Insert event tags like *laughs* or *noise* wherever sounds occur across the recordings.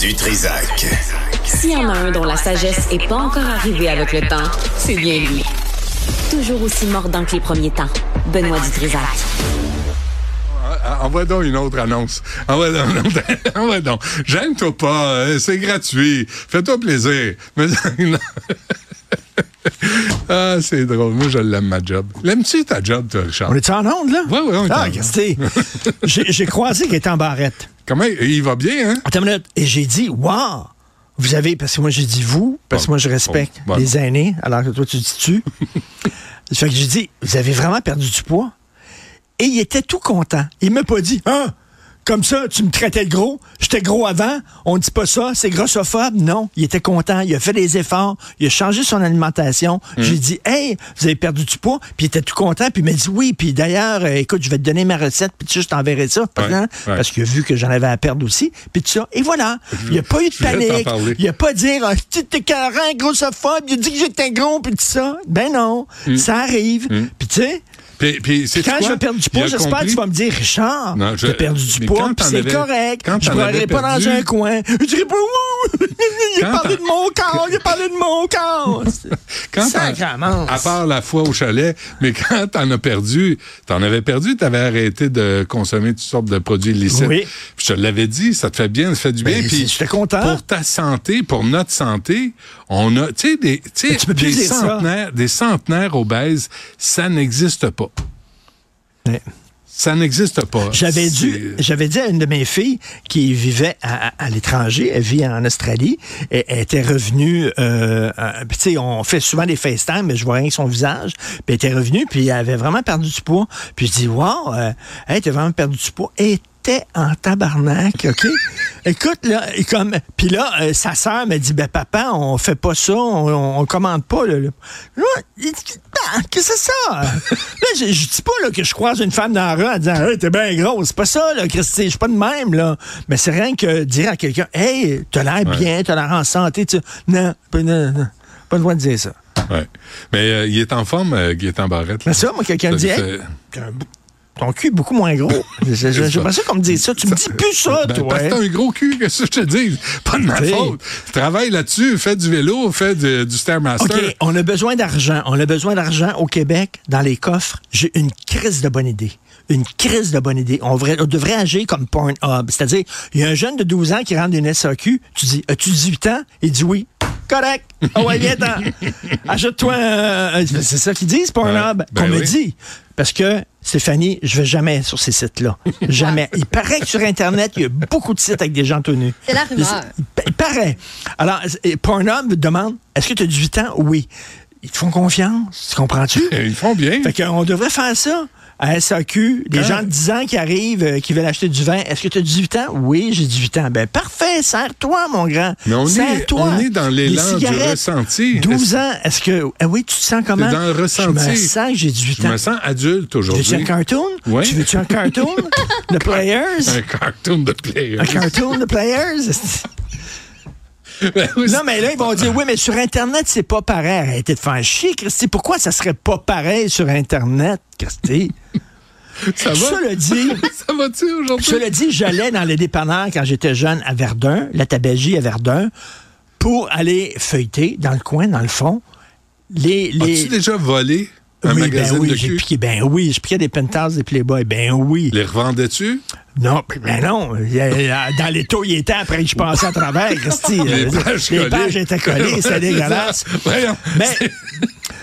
du Trisac. S'il y en a un dont la sagesse n'est pas encore arrivée avec le temps, c'est bien lui. Toujours aussi mordant que les premiers temps. Benoît Dutrisac. Ah, Envoie donc une autre annonce. Envoie donc. une autre- *laughs* Envoie donc. J'aime-toi pas. euh, C'est gratuit. Fais-toi plaisir. Mais- *laughs* non. *laughs* ah, c'est drôle. Moi, je l'aime, ma job. L'aimes-tu ta job, toi, Richard? On est en onde, là? Ouais, ouais, on est en Ah, onde. Christy, j'ai j'ai croisé qu'il était en barrette. Comment? Il va bien, hein? Attends une minute. Et j'ai dit, wow! Vous avez, parce que moi, j'ai dit vous, parce que moi, je respecte bon, bon. les aînés, alors que toi, tu dis tu. *laughs* fait que j'ai dit, vous avez vraiment perdu du poids? Et il était tout content. Il m'a pas dit, hein? Comme ça, tu me traitais de gros. J'étais gros avant. On dit pas ça. C'est grossophobe. Non. Il était content. Il a fait des efforts. Il a changé son alimentation. Hum. J'ai dit, hey, vous avez perdu du poids. Puis il était tout content. Puis il m'a dit, oui. Puis d'ailleurs, euh, écoute, je vais te donner ma recette. Puis tu sais, je t'enverrai ça. Ouais, ouais. Parce qu'il a vu que j'en avais à perdre aussi. Puis tout ça. Et voilà. Il n'y a pas eu de panique. Il n'y a pas dire, ah, tu t'es carré, grossophobe. Il a dit que j'étais gros. Puis tout ça. Ben non. Hum. Ça arrive. Puis tu sais, Puis, puis c'est quand je vais perdre du poids, j'espère que tu vas me dire, Richard, t'as perdu du poids, c'est correct. quand Je ne pas dans un coin. Je dirais pas, il a parlé de mon corps, il a parlé de mon corps. *laughs* Quand à part la fois au chalet, mais quand t'en as perdu, t'en avais perdu, t'avais arrêté de consommer toutes sortes de produits illicites. Oui. Puis je te l'avais dit, ça te fait bien, ça fait du bien. Ben, Puis j'étais content. Pour ta santé, pour notre santé, on a, tu sais, des, tu sais, Mais tu peux plus des ça. centenaires, des centenaires obèses, ça n'existe pas. Ouais. Ça n'existe pas. J'avais dû, j'avais dit à une de mes filles qui vivait à, à- à l'étranger, elle vit en Australie, et elle était revenue, euh, euh, tu sais, on fait souvent des FaceTime, mais je vois rien que son visage, puis elle était revenue, puis elle avait vraiment perdu du poids, puis je dis, wow, euh, hey, t'as vraiment perdu du poids, et était en tabarnak, OK? Écoute, là, et comme, puis là, euh, sa sœur me dit, ben papa, on fait pas ça, on, on, on commande pas, là. là. Là, il dit, Ben, qu'est-ce que c'est ça? *laughs* là, je, je dis pas là, que je croise une femme dans la rue en disant, hey, t'es bien grosse. C'est pas ça, là, Christy, je suis pas de même, là. Mais c'est rien que dire à quelqu'un, hey, t'as l'air bien, t'as l'air en santé, tu Non, pas, non, non, pas le droit de dire ça. Ouais. Mais euh, il est en forme, euh, Gaétan Barrette. là. Mais ça, moi, quelqu'un me dit, hey, ton cul est beaucoup moins gros. J'ai- j'ai- J'aimerais ça qu'on me dise ça. Tu me dis plus ça, Ben, toi. Parce que t'as un gros cul, que ça je te dis? Pas de ma faute. Travaille là-dessus, fais du vélo, fais du, du Stairmaster. OK, on a besoin d'argent. On a besoin d'argent au Québec, dans les coffres. J'ai une crise de bonne idée. Une crise de bonne idée. On, devrait- on devrait agir comme Pornhub. C'est-à-dire, il y a un jeune de 12 ans qui rentre d'une SAQ. Tu dis, as-tu 18 ans? Il dit oui. Correct. Ah ouais, viens-t'en. Achète-toi *laughs* un... un- C'est ça qu'ils disent, Pornhub. Ouais, ben qu'on me oui. dit. Parce que, Stéphanie, je vais jamais sur ces sites-là. Jamais. Il paraît que sur Internet, il y a beaucoup de sites avec des gens tenus. C'est la rumeur. Il, paraît. Alors, Pornhub demande est-ce que tu as 18 ans? Oui. Ils te font confiance. Tu comprends-tu? *laughs* Ils font bien. Fait qu'on devrait faire ça. À SAQ, des Quand- gens de 10 ans qui arrivent, euh, qui veulent acheter du vin. Est-ce que tu as 18 ans? Oui, j'ai 18 ans. Ben parfait, serre-toi, mon grand. Mais on est, on est dans l'élan du ressenti. 12 ans, est-ce que. Ah oui, tu te sens comment? dans le ressenti. Je me sens que j'ai 18 Je ans. me sens adulte Tu veux-tu un aujourd'hui. cartoon? Ouais. Tu veux-tu un cartoon? *laughs* The Players? Un cartoon de player. Un cartoon, The Players? *laughs* Ben oui, Non, mais là, ils vont dire, oui, mais sur Internet, c'est pas pareil. Arrêtez de faire chier, Christy. Pourquoi ça serait pas pareil sur Internet, Christy? Ça va? Cela dit, *laughs* Ça va-tu aujourd'hui? cela dit, j'allais dans les dépanneurs quand j'étais jeune à Verdun, la tabagie à Verdun, pour aller feuilleter dans le coin, dans le fond, les... les... As-tu déjà volé un oui, magazine ben oui, de j'ai piqué, ben oui, je piquais des pentas des Playboy, ben oui. Les revendais-tu? Non, ben non. Il y a- Dans les taux, il était après que je passais à travers, Christy. Les Euh, pages les collées. pages étaient collées, c'était *laughs* dégueulasse. Voyons. Mais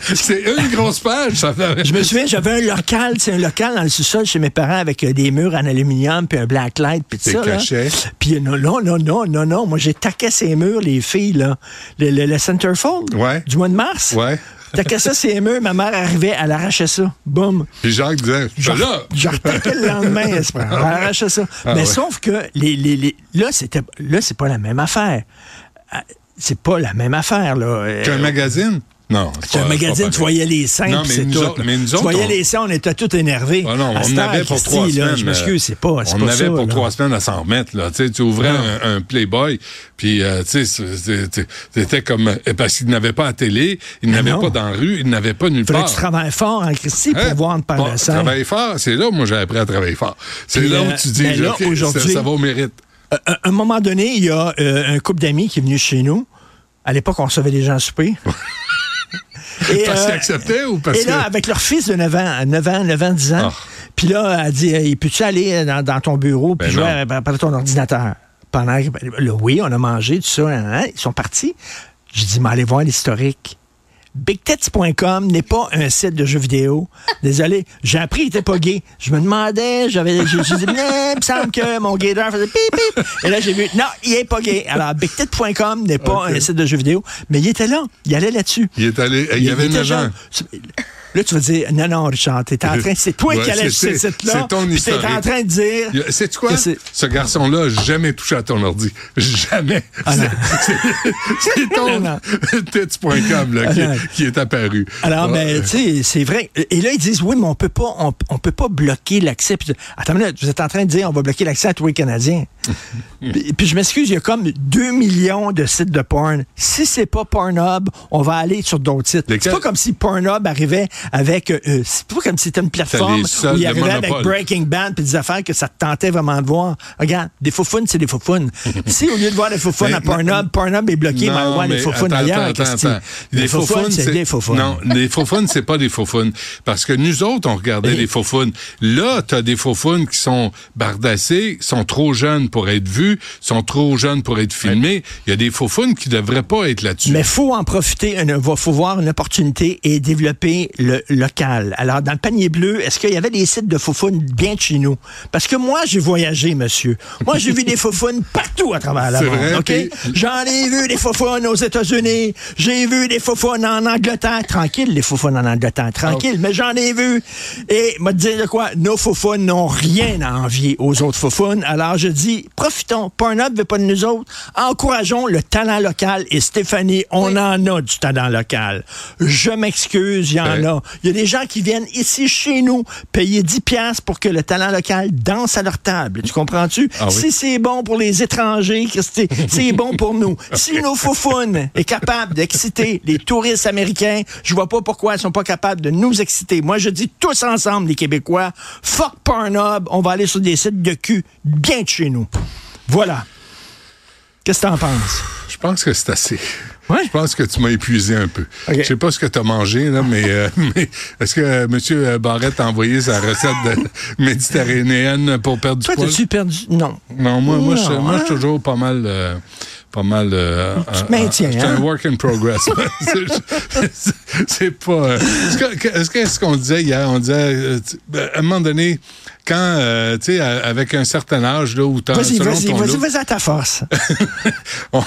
*laughs* C'est une grosse page, ça fait. je me souviens, j'avais un local, c'est un local dans le sous-sol chez mes parents avec euh, des murs en aluminium puis un black light puis tout ça. là. cachets. Puis euh, non, non, non, non, non, non. Moi, j'ai taqué ces murs, les filles, là. Le, le, le Centerfold Ouais. du mois de mars. Ouais. Taqué ça, ces murs. Ma mère arrivait, elle arrachait ça. Boum. Puis Jacques disait, Je là, je retaquais le lendemain, c'est grave. Elle arrachait ça. Ah Mais ouais. sauf que les, les, les- là, c'était là, c'est pas la même affaire. Euh, C'est pas la même affaire, là. Euh, qu'un magazine? Non. C'est un magazine, tu voyais les seins, Non, puis mais c'est nous tout. autres- mais nous tu autres, voyais on- les seins, on était tous énervés. Ah non, on en avait pour trois là, semaines. Je m'excuse, c'est pas, c'est On pas en avait ça, pour là. trois semaines à s'en remettre. Là. Tu tu ouvrais un, un Playboy, puis euh, tu c'était- comme... euh, Parce qu'il n'avait pas à télé, il n'avait non. pas dans la rue, il n'avait pas nulle part. que tu travailles fort, hein, Christy, pour Hein? voir te parler ça. Travailler fort, c'est là où moi j'ai appris à travailler fort. C'est là où euh, tu dis, OK, ça, va au mérite. Euh, À un moment donné, il y a euh, un couple d'amis qui est venu chez nous. À l'époque, on recevait des gens à souper. *laughs* Et, Parce euh, qu'ils acceptaient ou parce et là, que. avec leur fils de 9 ans, 9 ans, 9 ans, 10 ans, Ah. puis là, elle dit, Hey, peux-tu aller dans, dans ton bureau puis Ben jouer après ton ordinateur? Pendant ben, là, oui, on a mangé, tout ça, hein, hein, ils sont partis. J'ai dit, mais allez voir l'historique. BigTits.com n'est pas un site de jeux vidéo. Désolé, j'ai appris qu'il était pas gay. Je me demandais, j'avais, j'ai dit, il me semble que mon gaydar faisait pip pip. Et là, j'ai vu, non, il est pas gay. Alors, BigTits.com n'est pas un site de jeux vidéo, mais il était là. Il allait là-dessus. Il est allé. Il y avait était 9 ans. jeune. Là, tu vas dire, non, non, Richard, t'es en train, c'est toi *laughs* Ouais, qui allais c'est- sur ce site-là. c'est ton puis T'es en historique. train de dire. C'est quoi? Ce garçon-là n'a jamais touché à ton ordi. Jamais. Ah. *laughs* C'est- ton *laughs* Non, tits.com là, qui, Ah qui est apparu. Alors, Ouais. ben, tu sais, c'est vrai. Et là, ils disent, oui, mais on peut pas, on, on peut pas bloquer l'accès. Attends, minute, vous êtes en train de dire, on va bloquer l'accès à tous les Canadiens. puis, puis je m'excuse, il y a comme 2 millions de sites de porn. Si c'est pas Pornhub, on va aller sur d'autres sites. C'est pas comme si Pornhub arrivait avec, euh, c'est pas comme si c'était une plateforme les où il de arrivait avec. Breaking Bad puis des affaires que ça te tentait vraiment de voir. Regarde, des faufounes, c'est des faufounes. *laughs* si au lieu de voir des faufounes à Pornhub, Pornhub est bloqué, mais on va voir des faufounes ailleurs. attends, attends. Les faufounes, c'est des faufounes. Non, les faufounes, c'est pas des faufounes. Parce que nous autres, on regardait les faufounes. Là, t'as des faufounes qui sont bardassées, sont trop jeunes pour être vues, sont trop jeunes pour être filmées. Il y a des faufounes qui devraient pas être là-dessus. Mais faut en profiter, il faut voir une opportunité et développer le local. Alors, dans le panier bleu, est-ce qu'il y avait des sites de faufounes bien de chez nous? Parce que moi, j'ai voyagé, monsieur. Moi, j'ai vu des faufounes partout à travers la monde, J'en ai vu des faufounes aux États-Unis. J'ai vu des faufounes en Angleterre. Tranquille, les faufounes en Angleterre. Tranquille, mais j'en ai vu. Et, te dire de quoi? Nos faufounes n'ont rien à envier aux autres faufounes. Alors, je dis, profitons. Pornhub veut pas de nous autres. Encourageons le talent local. Et Stéphanie, on en a du talent local. Je m'excuse, il y en Ouais. a. Il y a des gens qui viennent ici chez nous payer 10 piastres pour que le talent local danse à leur table. Tu comprends-tu? Ah oui. Si c'est bon pour les étrangers, c'est bon pour nous. *laughs* Si nos faufounes est capable d'exciter les touristes américains, je vois pas pourquoi ils sont pas capables de nous exciter. Moi, je dis tous ensemble, les Québécois, fuck Pornhub, on va aller sur des sites de cul bien de chez nous. Voilà. Qu'est-ce que t'en penses? Je pense que c'est assez. Ouais. Je pense que tu m'as épuisé un peu. OK. Je sais pas ce que tu as mangé, là, mais, euh, *laughs* mais est-ce que euh, M. Barrette a envoyé sa recette de *laughs* méditerranéenne pour perdre du Toi, poids? t'as-tu perdu? Non. Non, moi, moi, je, Non, moi, je suis hein? toujours pas mal. euh, pas mal. euh, Tu te euh, maintiens, C'est hein? un work in progress. *laughs* C'est- pas. euh, Est-ce que- est-ce que- est-ce qu'on disait hier? On disait, euh, ben, à un moment donné, quand, euh, tu sais, avec un certain âge, là, où t'as. Vas-y, vas-y, ton vas-y, look, vas-y à ta force. *laughs* on,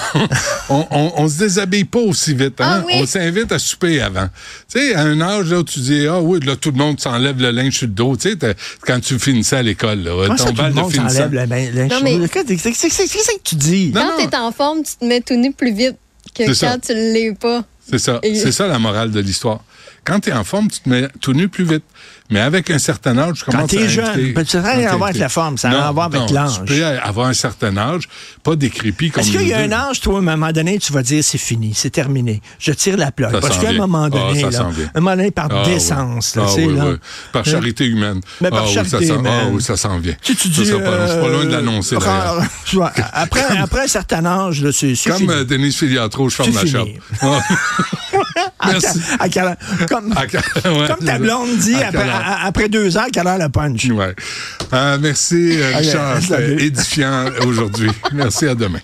on, on- on se déshabille pas aussi vite. Hein? Ah oui. On s'invite à souper avant. Tu sais, à un âge là, où tu dis, ah oui, là, tout le monde s'enlève le linge sur le dos. Tu sais, quand tu finissais à l'école, là, Comment ça, ton tout le bal de monde finissant. s'enlève le mais- cheveu? Qu'est-ce que ça tu dis? Non, Quand t'es en forme, tu te mets tout nu plus vite que C'est ça. quand tu ne l'es pas. C'est ça. Et- C'est ça la morale de l'histoire. Quand tu es en forme, tu te mets tout nu plus vite. Mais avec un certain âge, tu Quand commences t'es à jeune, ben, ça n'a rien quand à voir avec la forme, ça a à voir avec l'âge. Tu peux avoir un certain âge, pas décrépit comme Est-ce qu'il y a un âge, toi, à un moment donné, tu vas dire c'est fini, c'est terminé. Je tire la. Ça Parce qu'à un moment Ah, donné, ça là, s'en vient. à un moment donné, par Ah, oui. décence, là, Ah, oui, là. oui. Par charité humaine. Mais par ah, oui, charité ça s'en- humaine. Ah oui, ça s'en vient. Tu, tu Ça dis, sera pas. Je suis pas loin de euh, l'annoncer, d'ailleurs. *laughs* après, *laughs* après un certain âge, là, c'est c'est Comme fini. euh, Denise Filiatro, je ferme la shop. *laughs* Ah. À Merci. à comme, ouais, comme ta blonde dit, après? À- après deux heures, quelle heure le punch? Ouais. Euh, merci, euh, Richard. édifiant aujourd'hui. Merci, à demain.